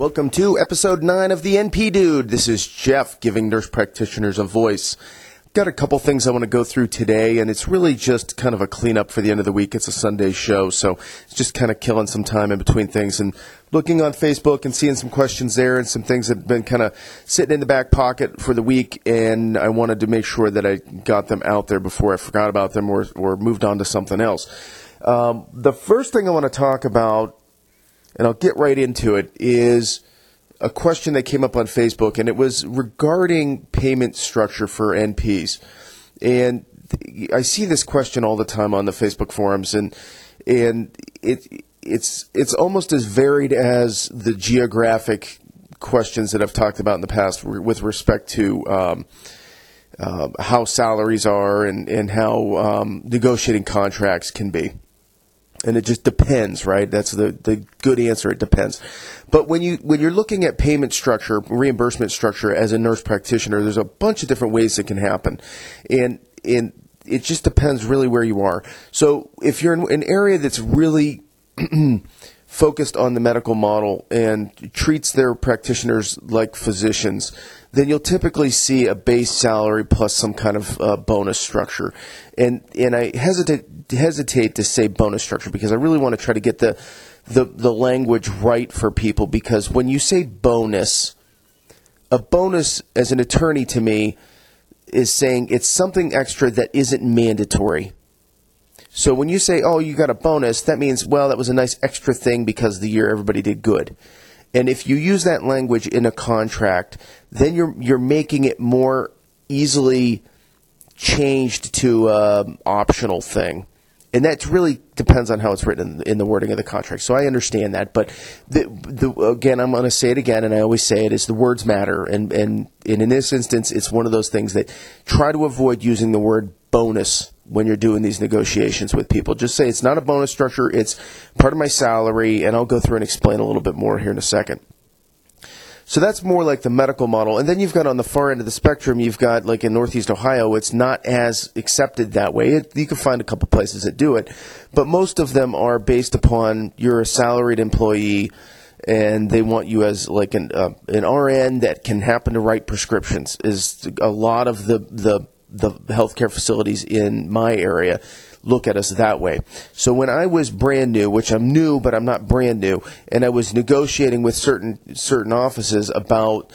Welcome to episode 9 of the NP Dude. This is Jeff giving nurse practitioners a voice. Got a couple things I want to go through today, and it's really just kind of a cleanup for the end of the week. It's a Sunday show, so it's just kind of killing some time in between things and looking on Facebook and seeing some questions there and some things that have been kind of sitting in the back pocket for the week, and I wanted to make sure that I got them out there before I forgot about them or, or moved on to something else. Um, the first thing I want to talk about and I'll get right into it, is a question that came up on Facebook, and it was regarding payment structure for NPs. And I see this question all the time on the Facebook forums, and and it it's it's almost as varied as the geographic questions that I've talked about in the past with respect to. Um, uh, how salaries are and, and how um, negotiating contracts can be and it just depends, right? That's the, the good answer. It depends. But when you when you're looking at payment structure, reimbursement structure as a nurse practitioner, there's a bunch of different ways it can happen, and and it just depends really where you are. So if you're in an area that's really focused on the medical model and treats their practitioners like physicians, then you'll typically see a base salary plus some kind of uh, bonus structure. And and I hesitate hesitate to say bonus structure because I really want to try to get the the the language right for people because when you say bonus, a bonus as an attorney to me is saying it's something extra that isn't mandatory. So when you say, "Oh, you got a bonus," that means, well, that was a nice extra thing because the year everybody did good. And if you use that language in a contract, then you're you're making it more easily changed to an optional thing. And that really depends on how it's written in, in, the wording of the contract. So I understand that, but the, the, again, I'm going to say it again, and I always say it: is the words matter, and, and and in this instance, it's one of those things that try to avoid using the word bonus when you're doing these negotiations with people. Just say it's not a bonus structure; it's part of my salary, and I'll go through and explain a little bit more here in a second. So that's more like the medical model. And then you've got on the far end of the spectrum, you've got like in Northeast Ohio, it's not as accepted that way. It, you can find a couple places that do it, but most of them are based upon you're a salaried employee and they want you as like an uh, an RN that can happen to write prescriptions. Is a lot of the the the healthcare facilities in my area look at us that way. So when I was brand new, which I'm new, but I'm not brand new, and I was negotiating with certain certain offices about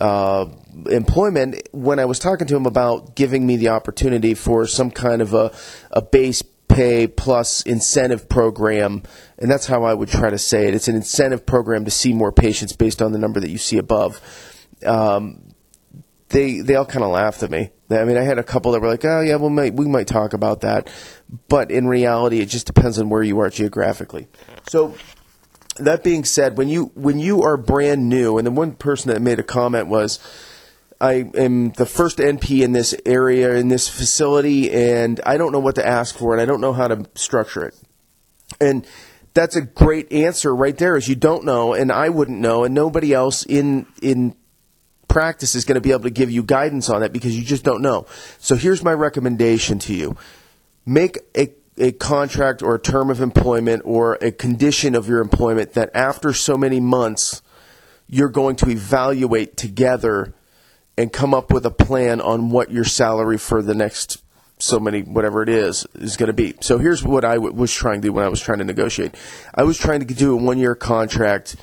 uh, employment, when I was talking to them about giving me the opportunity for some kind of a, a base pay plus incentive program, and that's how I would try to say it. It's an incentive program to see more patients based on the number that you see above. Um, they they all kind of laughed at me. I mean, I had a couple that were like, "Oh yeah, we might we might talk about that," but in reality, it just depends on where you are geographically. So, that being said, when you when you are brand new, and the one person that made a comment was, "I am the first NP in this area in this facility, and I don't know what to ask for, and I don't know how to structure it," and that's a great answer right there is you don't know and I wouldn't know and nobody else in in practice is going to be able to give you guidance on it because you just don't know. So here's my recommendation to you make a a contract or a term of employment or a condition of your employment that after so many months you're going to evaluate together and come up with a plan on what your salary for the next so many whatever it is is going to be. So here's what I w- was trying to do when I was trying to negotiate. I was trying to do a one year contract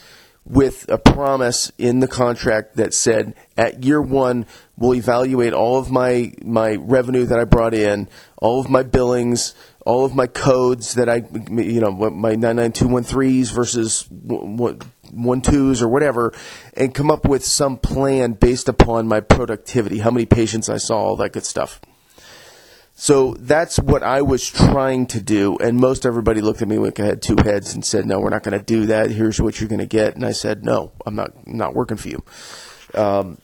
with a promise in the contract that said at year one we'll evaluate all of my my revenue that I brought in, all of my billings, all of my codes that I you know my 99213s versus one twos or whatever, and come up with some plan based upon my productivity, how many patients I saw, all that good stuff. So that's what I was trying to do, and most everybody looked at me like I had two heads and said, "No, we're not going to do that. Here's what you're going to get." And I said, "No, I'm not I'm not working for you." Um,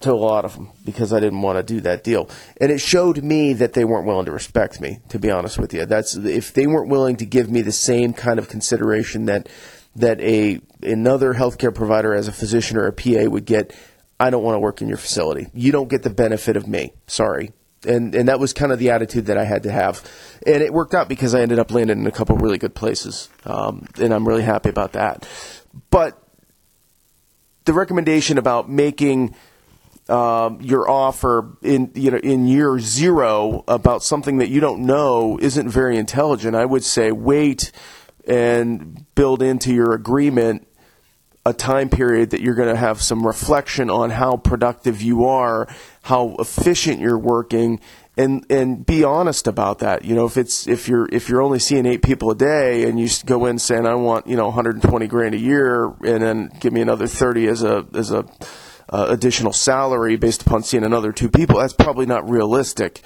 to a lot of them because I didn't want to do that deal, and it showed me that they weren't willing to respect me. To be honest with you, that's if they weren't willing to give me the same kind of consideration that that a another healthcare provider as a physician or a PA would get. I don't want to work in your facility. You don't get the benefit of me. Sorry and and that was kind of the attitude that I had to have, and it worked out because I ended up landing in a couple really good places, um, and I'm really happy about that. but the recommendation about making um, your offer in you know in year zero about something that you don't know isn't very intelligent. I would say wait and build into your agreement a time period that you're going to have some reflection on how productive you are, how efficient you're working, and and be honest about that. You know, if it's if you're if you're only seeing eight people a day and you go in saying I want you know 120 grand a year and then give me another 30 as a as a uh, additional salary based upon seeing another two people, that's probably not realistic.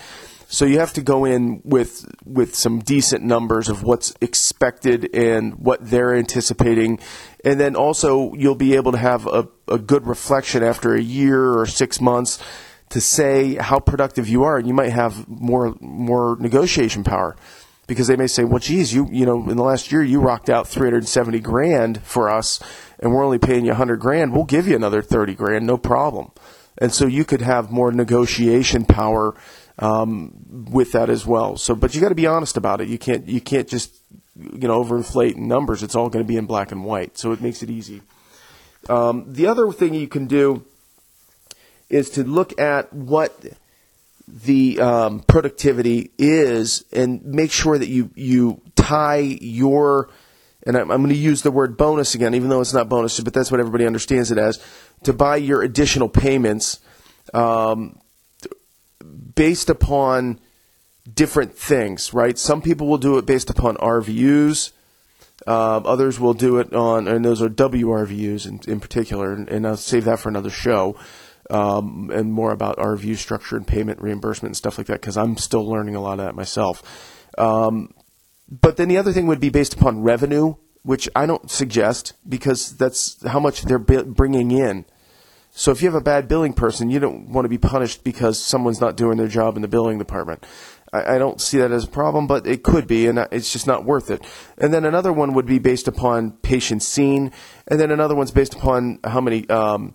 So you have to go in with with some decent numbers of what's expected and what they're anticipating, and then also you'll be able to have a, a good reflection after a year or six months to say how productive you are, and you might have more more negotiation power because they may say, "Well, geez, you you know, in the last year you rocked out 370 grand for us, and we're only paying you 100 grand. We'll give you another 30 grand, no problem." And so you could have more negotiation power um, with that as well. So, but you got to be honest about it. You can't you can't just you know overinflate numbers. It's all going to be in black and white. So it makes it easy. Um, the other thing you can do is to look at what the um, productivity is and make sure that you you tie your and I'm, going to use the word bonus again, even though it's not bonus, but that's what everybody understands it as to buy your additional payments um, based upon different things, right? Some people will do it based upon RVUs. Uh, others will do it on, and those are WRVUs in, in particular, and, and I'll save that for another show um, and more about RVU structure and payment reimbursement and stuff like that because I'm still learning a lot of that myself. Um, but then the other thing would be based upon revenue, which I don't suggest because that's how much they're bringing in. So if you have a bad billing person, you don't want to be punished because someone's not doing their job in the billing department. I, I don't see that as a problem, but it could be, and it's just not worth it. And then another one would be based upon patients seen, and then another one's based upon how many. Um,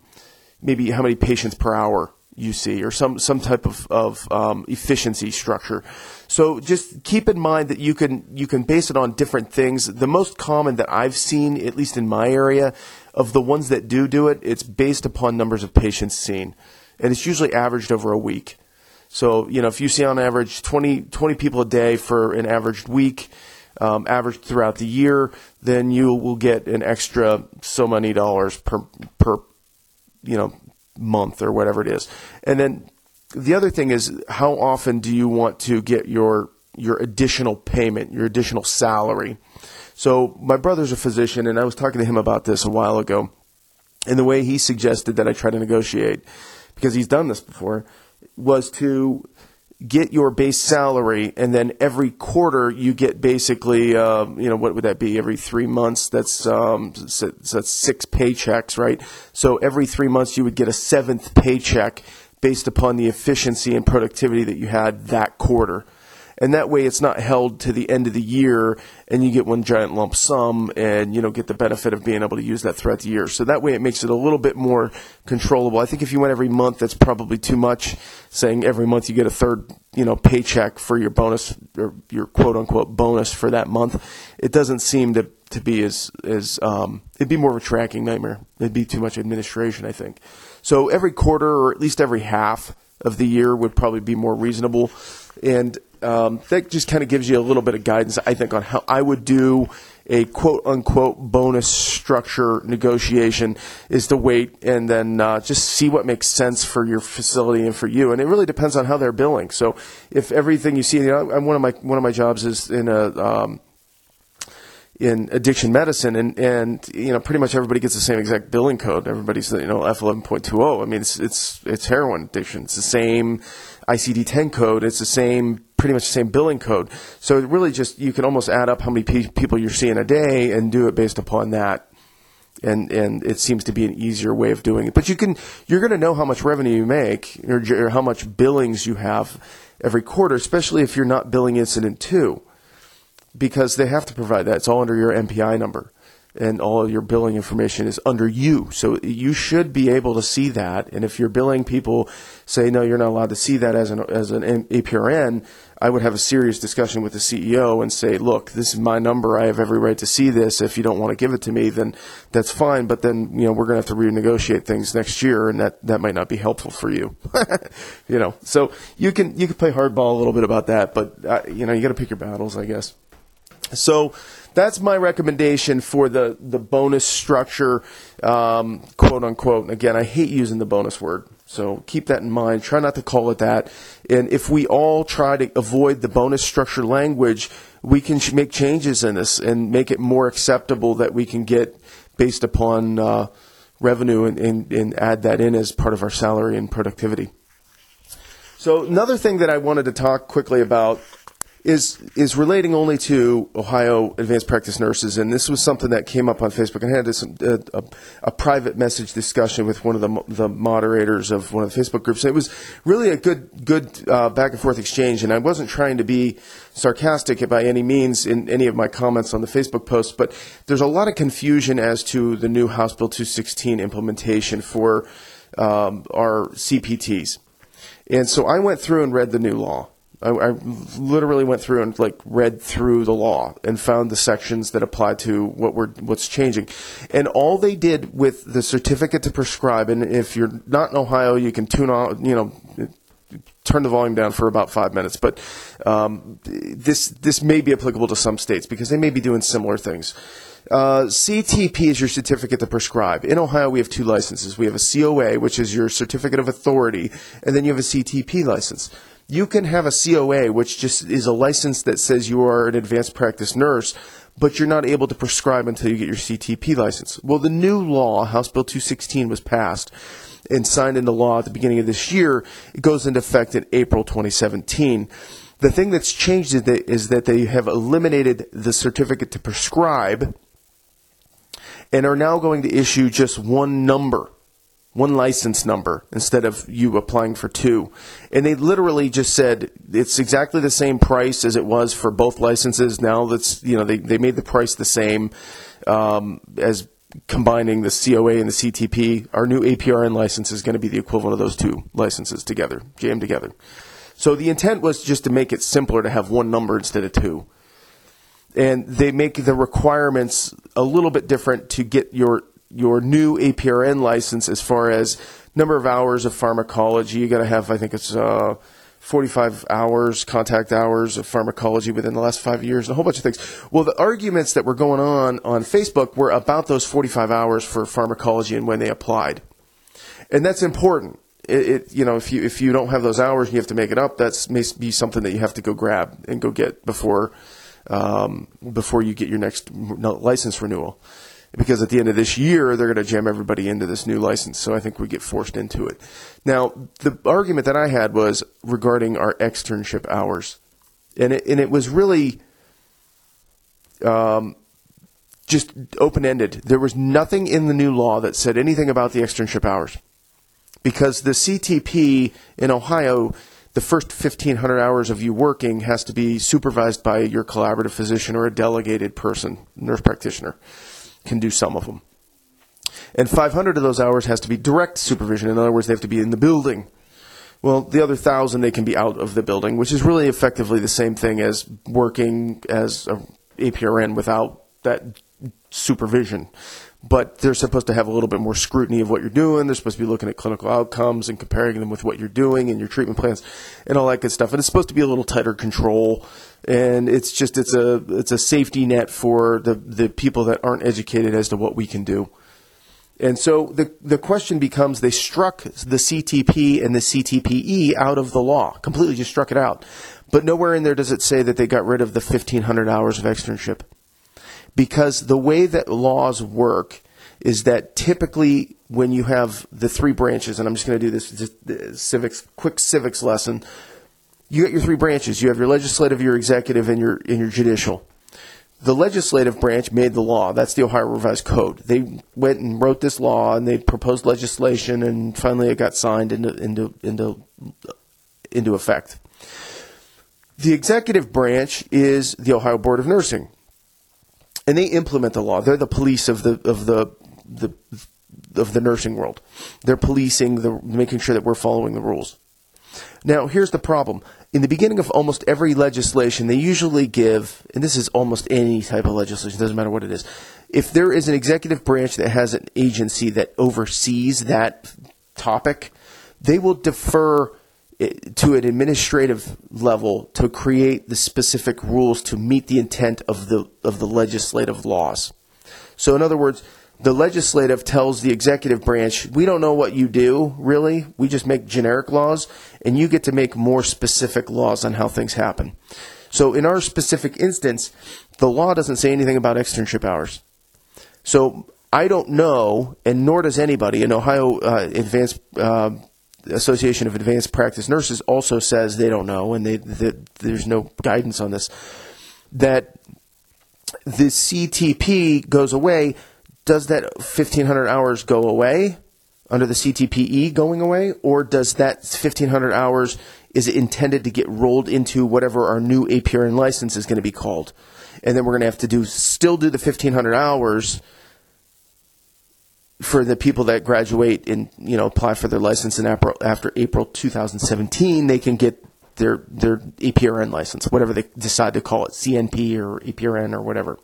maybe how many patients per hour you see, or some some type of of um, efficiency structure. So just keep in mind that you can you can base it on different things. The most common that I've seen, at least in my area, of the ones that do do it, it's based upon numbers of patients seen, and it's usually averaged over a week. So you know if you see on average 20, 20 people a day for an averaged week. Um, averaged throughout the year, then you will get an extra so many dollars per per you know month or whatever it is. And then the other thing is how often do you want to get your your additional payment, your additional salary? So my brother's a physician and I was talking to him about this a while ago. And the way he suggested that I try to negotiate because he's done this before was to get your base salary, and then every quarter you get basically, uh, you know, what would that be? Every three months, that's um, so that's six paychecks, right? So every three months you would get a seventh paycheck based upon the efficiency and productivity that you had that quarter and that way it's not held to the end of the year and you get one giant lump sum and you know get the benefit of being able to use that throughout the year. So that way it makes it a little bit more controllable. I think if you went every month that's probably too much saying every month you get a third you know paycheck for your bonus or your quote unquote bonus for that month. It doesn't seem to to be as as um, it'd be more of a tracking nightmare. It'd be too much administration i think. So every quarter or at least every half of the year would probably be more reasonable. And um, that just kind of gives you a little bit of guidance, I think, on how I would do a quote unquote bonus structure negotiation is to wait and then uh, just see what makes sense for your facility and for you. And it really depends on how they're billing. So if everything you see, you know, one of my one of my jobs is in a um, in addiction medicine, and and you know pretty much everybody gets the same exact billing code. Everybody's you know F eleven point two zero. I mean it's it's it's heroin addiction. It's the same ICD ten code. It's the same pretty much the same billing code. So it really just you can almost add up how many pe- people you're seeing a day and do it based upon that. And and it seems to be an easier way of doing it. But you can you're going to know how much revenue you make or, or how much billings you have every quarter, especially if you're not billing incident to, because they have to provide that. It's all under your NPI number. And all of your billing information is under you. So you should be able to see that. And if your billing people say, no, you're not allowed to see that as an, as an APRN, I would have a serious discussion with the CEO and say, look, this is my number. I have every right to see this. If you don't want to give it to me, then that's fine. But then, you know, we're going to have to renegotiate things next year and that, that might not be helpful for you. you know, so you can, you can play hardball a little bit about that, but, uh, you know, you got to pick your battles, I guess. So that's my recommendation for the, the bonus structure, um, quote unquote. And again, I hate using the bonus word. So keep that in mind. Try not to call it that. And if we all try to avoid the bonus structure language, we can make changes in this and make it more acceptable that we can get based upon uh, revenue and, and, and add that in as part of our salary and productivity. So another thing that I wanted to talk quickly about is is relating only to Ohio advanced practice nurses, and this was something that came up on Facebook. I had this, a, a, a, private message discussion with one of the the moderators of one of the Facebook groups. It was really a good good uh, back and forth exchange, and I wasn't trying to be sarcastic by any means in any of my comments on the Facebook post, but there's a lot of confusion as to the new House Bill 216 implementation for um, our CPTs, and so I went through and read the new law I, I, literally went through and like read through the law and found the sections that apply to what we're what's changing, and all they did with the certificate to prescribe. And if you're not in Ohio, you can tune on, you know, turn the volume down for about five minutes. But um, this this may be applicable to some states because they may be doing similar things. Uh, CTP is your certificate to prescribe. In Ohio, we have two licenses. We have a COA, which is your certificate of authority, and then you have a CTP license you can have a COA, which just is a license that says you are an advanced practice nurse, but you're not able to prescribe until you get your CTP license. Well, the new law, House Bill 216, was passed and signed into law at the beginning of this year. It goes into effect in April 2017. The thing that's changed is that, is that they have eliminated the certificate to prescribe and are now going to issue just one number one license number instead of you applying for two. And they literally just said it's exactly the same price as it was for both licenses. Now that's, you know, they, they made the price the same um, as combining the COA and the CTP. Our new APRN license is going to be the equivalent of those two licenses together, jammed together. So the intent was just to make it simpler to have one number instead of two. And they make the requirements a little bit different to get your your new APRN license as far as number of hours of pharmacology. You got to have, I think it's uh, 45 hours, contact hours of pharmacology within the last five years, and a whole bunch of things. Well, the arguments that were going on on Facebook were about those 45 hours for pharmacology and when they applied, and that's important. It, it, you know if you if you don't have those hours and you have to make it up, that's may be something that you have to go grab and go get before um, before you get your next license renewal because at the end of this year they're going to jam everybody into this new license. So I think we get forced into it. Now, the argument that I had was regarding our externship hours, and it, and it was really um, just open ended. There was nothing in the new law that said anything about the externship hours, because the CTP in Ohio. The first 1,500 hours of you working has to be supervised by your collaborative physician or a delegated person, nurse practitioner can do some of them. And 500 of those hours has to be direct supervision. In other words, they have to be in the building. Well, the other thousand they can be out of the building, which is really effectively the same thing as working as a APRN without that supervision. But they're supposed to have a little bit more scrutiny of what you're doing. They're supposed to be looking at clinical outcomes and comparing them with what you're doing and your treatment plans and all that good stuff. And it's supposed to be a little tighter control and it's just it's a it's a safety net for the the people that aren't educated as to what we can do. And so the the question becomes they struck the CTP and the CTPE out of the law, completely just struck it out. But nowhere in there does it say that they got rid of the 1500 hours of externship. Because the way that laws work is that typically when you have the three branches, and I'm just going to do this, this uh, civics, quick civics lesson you got your three branches. You have your legislative, your executive, and your and your judicial. The legislative branch made the law. That's the Ohio Revised Code. They went and wrote this law, and they proposed legislation, and finally it got signed into into into into effect. The executive branch is the Ohio Board of Nursing. and they implement the law. They're the police of the of the the of the nursing world. They're policing the making sure that we're following the rules. Now, here's the problem. In the beginning of almost every legislation, they usually give, and this is almost any type of legislation, doesn't matter what it is. If there is an executive branch that has an agency that oversees that topic, they will defer to an administrative level to create the specific rules to meet the intent of the of the legislative laws. So in other words, the legislative tells the executive branch, we don't know what you do, really. We just make generic laws, and you get to make more specific laws on how things happen. So in our specific instance, the law doesn't say anything about externship hours. So I don't know, and nor does anybody. In Ohio uh, Advanced uh, Association of Advanced Practice Nurses also says they don't know, and they, they, there's no guidance on this. That the CTP goes away does that 1500 hours go away under the CTPE going away, or does that 1500 hours is it intended to get rolled into whatever our new APRN license is going to be called, and then we're going to have to do still do the 1500 hours for the people that graduate and you know apply for their license in April, after April 2017, they can get their their APRN license, whatever they decide to call it, CNP or APRN or whatever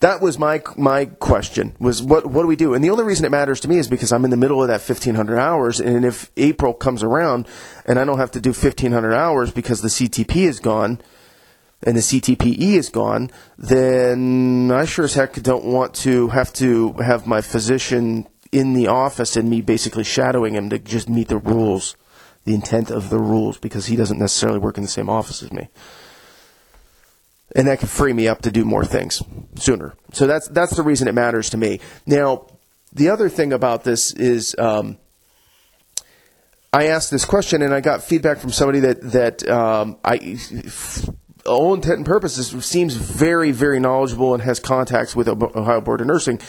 that was my my question was what what do we do? And the only reason it matters to me is because I'm in the middle of that 1500 hours, and if April comes around and I don't have to do 1500 hours because the CTP is gone and the CTPE is gone, then I sure as heck don't want to have to have my physician in the office and me basically shadowing him to just meet the rules, the intent of the rules, because he doesn't necessarily work in the same office as me and that can free me up to do more things sooner. So that's that's the reason it matters to me. Now, the other thing about this is. Um, I asked this question and I got feedback from somebody that that um, I, all intent and purposes, seems very very knowledgeable and has contacts with Ohio Board of Nursing.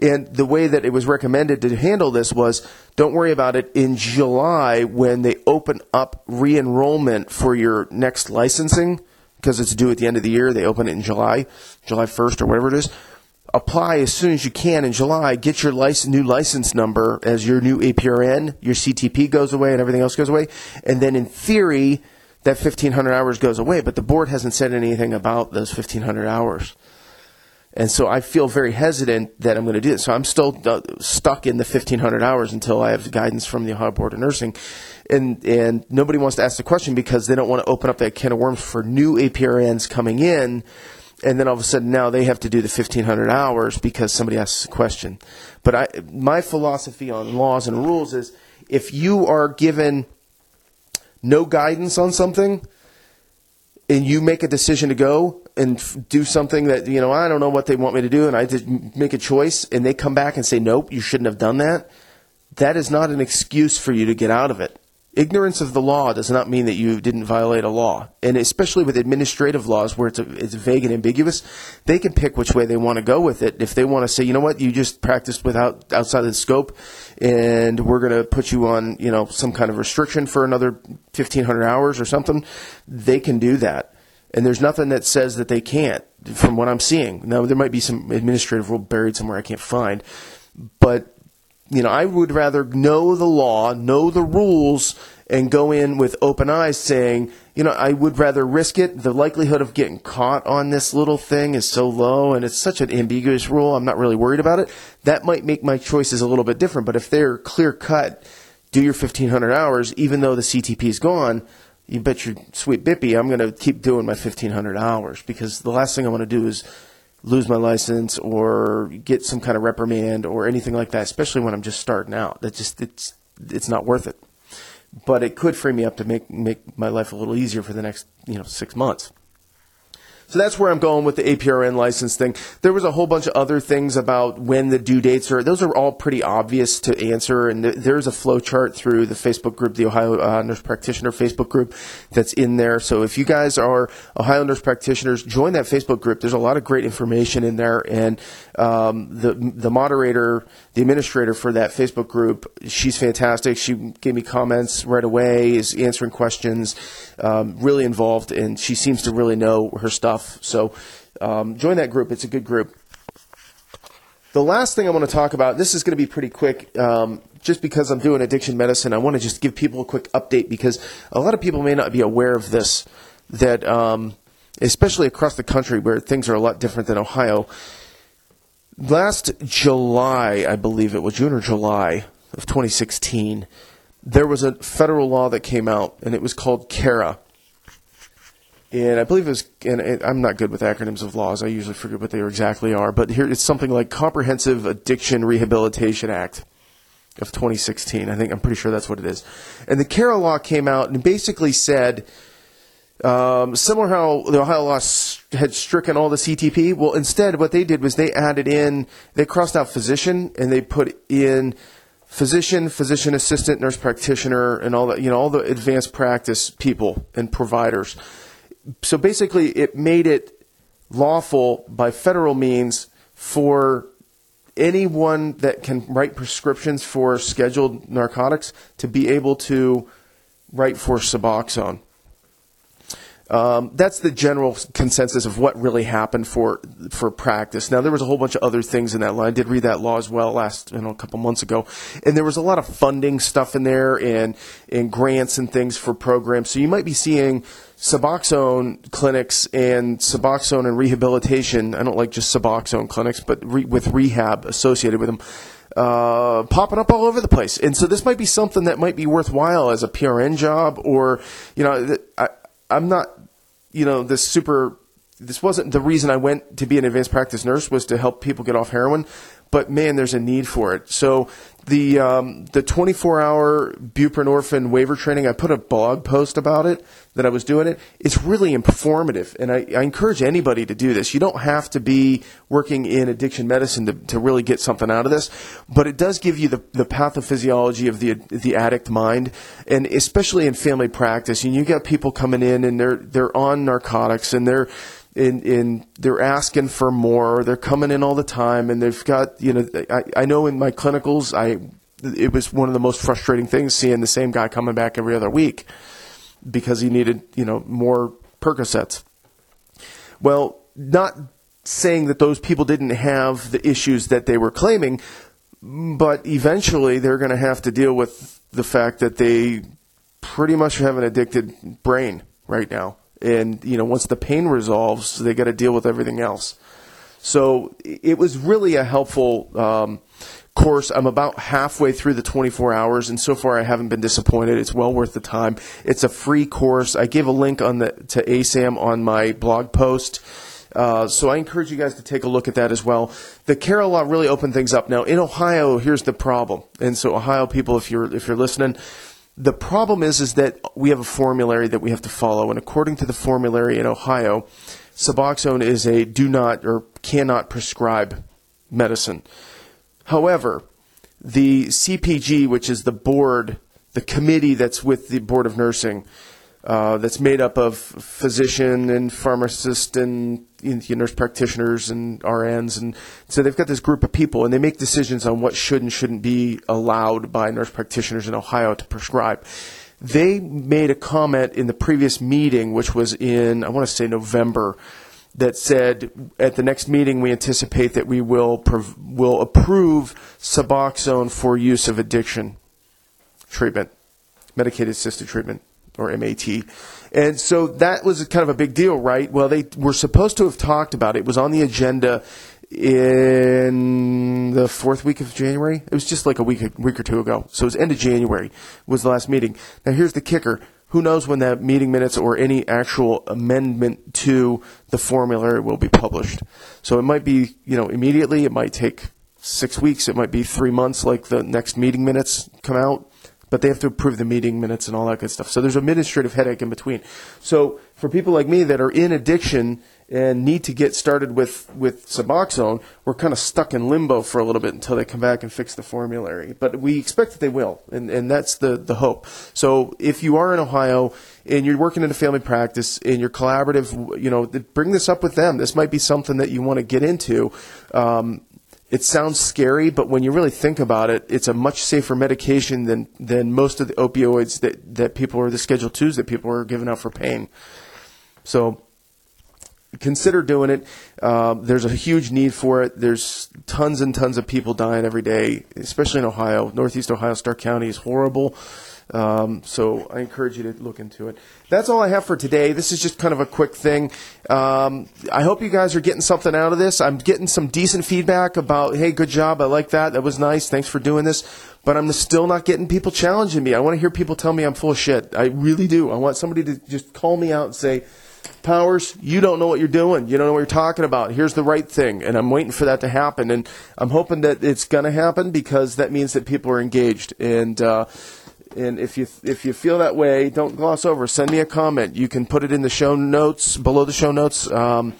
And the way that it was recommended to handle this was don't worry about it in July when they open up re enrollment for your next licensing because it's due at the end of the year. They open it in July, July 1st or whatever it is. Apply as soon as you can in July. Get your license, new license number as your new APRN. Your CTP goes away and everything else goes away. And then in theory, that 1,500 hours goes away. But the board hasn't said anything about those 1,500 hours. And so I feel very hesitant that I'm going to do it. So I'm still uh, stuck in the 1,500 hours until I have guidance from the Ohio Board of Nursing and and nobody wants to ask the question because they don't want to open up that can of worms for new APRNs coming in, and then all of a sudden now they have to do the 1500 hours because somebody asks a question. But I, my philosophy on laws and rules is if you are given no guidance on something and you make a decision to go and f- do something that you know I don't know what they want me to do and I did make a choice and they come back and say nope you shouldn't have done that that is not an excuse for you to get out of it ignorance of the law does not mean that you didn't violate a law. And especially with administrative laws where it's, a, it's vague and ambiguous, they can pick which way they want to go with it. If they want to say, you know what, you just practiced without outside of the scope and we're going to put you on, you know, some kind of restriction for another 1500 hours or something, they can do that. And there's nothing that says that they can't from what I'm seeing. Now, there might be some administrative rule buried somewhere I can't find, but you know, I would rather know the law, know the rules, and go in with open eyes saying, you know, I would rather risk it. The likelihood of getting caught on this little thing is so low and it's such an ambiguous rule. I'm not really worried about it. That might make my choices a little bit different. But if they're clear cut, do your 1500 hours, even though the CTP is gone, you bet your sweet bippy I'm going to keep doing my 1500 hours because the last thing I want to do is lose my license or get some kind of reprimand or anything like that, especially when I'm just starting out. That just it's it's not worth it. But it could free me up to make make my life a little easier for the next you know six months. So that's where I'm going with the APRN license thing. There was a whole bunch of other things about when the due dates are. Those are all pretty obvious to answer, and there's a flow chart through the Facebook group, the Ohio uh, Nurse Practitioner Facebook group, that's in there. So if you guys are Ohio nurse practitioners, join that Facebook group. There's a lot of great information in there, and um, the the moderator, the administrator for that Facebook group, she's fantastic. She gave me comments right away, is answering questions, um, really involved, and she seems to really know her stuff stuff. So Um, join that group. It's a good group. The last thing I want to talk about, this is going to be pretty quick, um, just because I'm doing addiction medicine. I want to just give people a quick update because a lot of people may not be aware of this, that um, especially across the country where things are a lot different than Ohio. Last July, I believe it was June or July of 2016, there was a federal law that came out, and it was called CARA and I believe it was, and I'm not good with acronyms of laws. I usually forget what they exactly are, but here it's something like Comprehensive Addiction Rehabilitation Act of 2016. I think I'm pretty sure that's what it is. And the CARA law came out and basically said, um, similar how the Ohio law had stricken all the CTP. Well, instead, what they did was they added in, they crossed out physician and they put in physician, physician assistant, nurse practitioner, and all that. You know, all the advanced practice people and providers so basically, it made it lawful by federal means for anyone that can write prescriptions for scheduled narcotics to be able to write for Suboxone. Um, that's the general consensus of what really happened for for practice. Now there was a whole bunch of other things in that law. I did read that law as well last you know a couple months ago, and there was a lot of funding stuff in there and and grants and things for programs. So you might be seeing Suboxone clinics and Suboxone and rehabilitation. I don't like just Suboxone clinics, but re- with rehab associated with them. Uh, popping up all over the place, and so this might be something that might be worthwhile as a PRN job, or you know, I, I'm not, you know, this super. This wasn't the reason I went to be an advanced practice nurse was to help people get off heroin, but man, there's a need for it. So the um, the 24 hour buprenorphine waiver training, I put a blog post about it that I was doing it. It's really informative, and I, I encourage anybody to do this. You don't have to be working in addiction medicine to, to really get something out of this, but it does give you the, the pathophysiology of the the addict mind, and especially in family practice. And you got people coming in and they're they're on narcotics and they're in, in they're asking for more. They're coming in all the time, and they've got you know. I, I know in my clinicals, I it was one of the most frustrating things seeing the same guy coming back every other week because he needed you know more Percocets. Well, not saying that those people didn't have the issues that they were claiming, but eventually they're going to have to deal with the fact that they pretty much have an addicted brain right now and you know once the pain resolves, they got to deal with everything else. So it was really a helpful um, course. I'm about halfway through the 24 hours, and so far I haven't been disappointed. It's well worth the time. It's a free course. I gave a link on the to ASAM on my blog post. Uh, so I encourage you guys to take a look at that as well. The CARA law really opened things up. Now in Ohio, here's the problem, and so Ohio people, if you're if you're listening, the problem is is that we have a formulary that we have to follow, and according to the formulary in Ohio, Suboxone is a do not or cannot prescribe medicine. However, the CPG, which is the board, the committee that's with the Board of Nursing, uh, that's made up of physician and pharmacist and you know, nurse practitioners and RNs, and so they've got this group of people, and they make decisions on what should and shouldn't be allowed by nurse practitioners in Ohio to prescribe. They made a comment in the previous meeting, which was in I want to say November, that said at the next meeting we anticipate that we will prov- will approve Suboxone for use of addiction treatment, medicated assisted treatment or MAT. And so that was kind of a big deal, right? Well, they were supposed to have talked about it. It was on the agenda in the fourth week of January. It was just like a week, a week or two ago. So it was end of January was the last meeting. Now here's the kicker. Who knows when that meeting minutes or any actual amendment to the formulary will be published? So it might be, you know, immediately. It might take six weeks. It might be three months, like the next meeting minutes come out but they have to approve the meeting minutes and all that good stuff. So there's administrative headache in between. So for people like me that are in addiction and need to get started with, with Suboxone, we're kind of stuck in limbo for a little bit until they come back and fix the formulary. But we expect that they will, and, and that's the, the hope. So if you are in Ohio and you're working in a family practice and you're collaborative, you know, bring this up with them. This might be something that you want to get into. Um, it sounds scary, but when you really think about it, it's a much safer medication than, than most of the opioids that, that people or the Schedule twos that people are giving out for pain. So consider doing it. Um, there's a huge need for it. There's tons and tons of people dying every day, especially in Ohio. Northeast Ohio, Stark County is horrible. Um, so I encourage you to look into it. That's all I have for today. This is just kind of a quick thing. Um, I hope you guys are getting something out of this. I'm getting some decent feedback about, hey, good job. I like that. That was nice. Thanks for doing this. But I'm still not getting people challenging me. I want to hear people tell me I'm full of shit. I really do. I want somebody to just call me out and say, Powers, you don't know what you're doing. You don't know what you're talking about. Here's the right thing. And I'm waiting for that to happen. And I'm hoping that it's going to happen because that means that people are engaged. And, uh, and if you if you feel that way, don't gloss over. Send me a comment. You can put it in the show notes below the show notes. Um,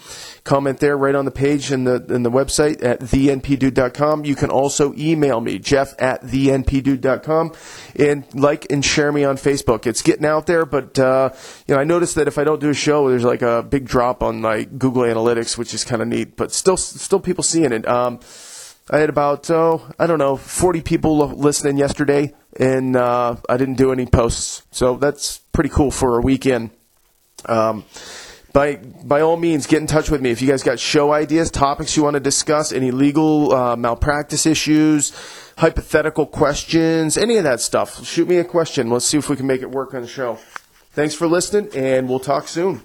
comment there right on the page in the in the website at thenpdude.com. You can also email me Jeff at thenpdude.com and like and share me on Facebook. It's getting out there, but uh, you know I noticed that if I don't do a show, there's like a big drop on my Google Analytics, which is kind of neat. But still still people seeing it. Um, I had about oh I don't know 40 people listening yesterday, and uh, I didn't do any posts, so that's pretty cool for a weekend. Um, by by all means, get in touch with me if you guys got show ideas, topics you want to discuss, any legal uh, malpractice issues, hypothetical questions, any of that stuff. Shoot me a question. Let's see if we can make it work on the show. Thanks for listening, and we'll talk soon.